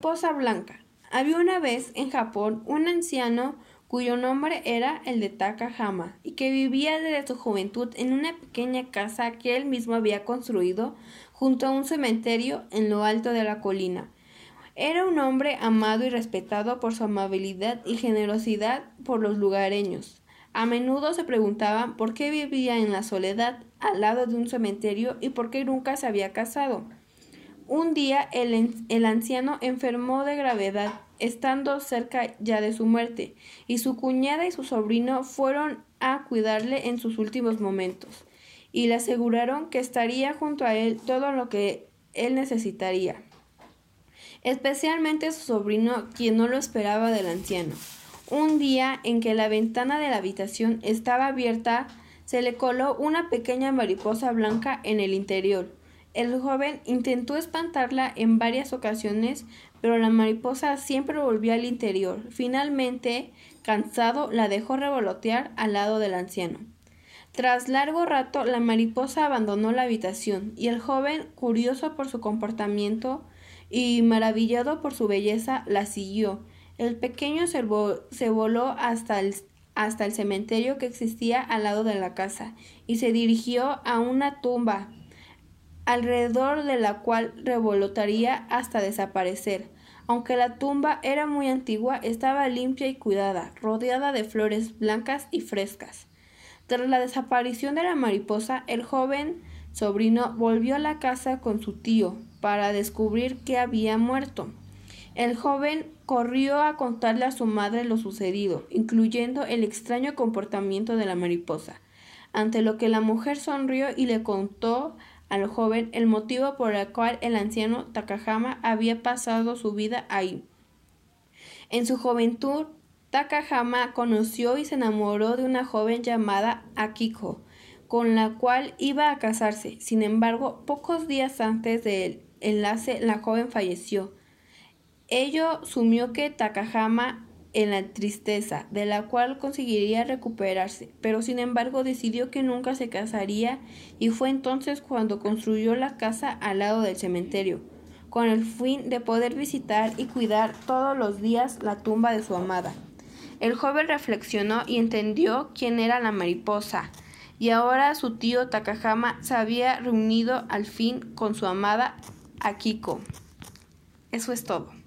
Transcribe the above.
Posa Blanca. Había una vez en Japón un anciano cuyo nombre era el de Takahama y que vivía desde su juventud en una pequeña casa que él mismo había construido junto a un cementerio en lo alto de la colina. Era un hombre amado y respetado por su amabilidad y generosidad por los lugareños. A menudo se preguntaban por qué vivía en la soledad al lado de un cementerio y por qué nunca se había casado. Un día el, anciano enfermó de gravedad, estando cerca ya de su muerte, y su cuñada y su sobrino fueron a cuidarle en sus últimos momentos, y le aseguraron que estaría junto a él todo lo que él necesitaría, especialmente su sobrino, quien no lo esperaba del anciano. Un día en que la ventana de la habitación estaba abierta, se le coló una pequeña mariposa blanca en el interior. El joven intentó espantarla en varias ocasiones, pero la mariposa siempre volvió al interior. Finalmente, cansado, la dejó revolotear al lado del anciano. Tras largo rato, la mariposa abandonó la habitación y el joven, curioso por su comportamiento y maravillado por su belleza, la siguió. El pequeño se, voló hasta el, hasta el cementerio que existía al lado de la casa y se dirigió a una tumba alrededor de la cual revolotaría hasta desaparecer. Aunque la tumba era muy antigua, estaba limpia y cuidada, rodeada de flores blancas y frescas. Tras la desaparición de la mariposa, el joven sobrino volvió a la casa con su tío para descubrir que había muerto. El joven corrió a contarle a su madre lo sucedido, incluyendo el extraño comportamiento de la mariposa, ante lo que la mujer sonrió y le contó al joven el motivo por el cual el anciano Takahama había pasado su vida ahí. En su juventud, Takahama conoció y se enamoró de una joven llamada Akiko, con la cual iba a casarse. Sin embargo, pocos días antes del enlace, la joven falleció. Ello sumió que Takahama en la tristeza, de la cual conseguiría recuperarse, pero sin embargo decidió que nunca se casaría y fue entonces cuando construyó la casa al lado del cementerio, con el fin de poder visitar y cuidar todos los días la tumba de su amada. El joven reflexionó y entendió quién era la mariposa, y ahora su tío Takahama se había reunido al fin con su amada Akiko. Eso es todo.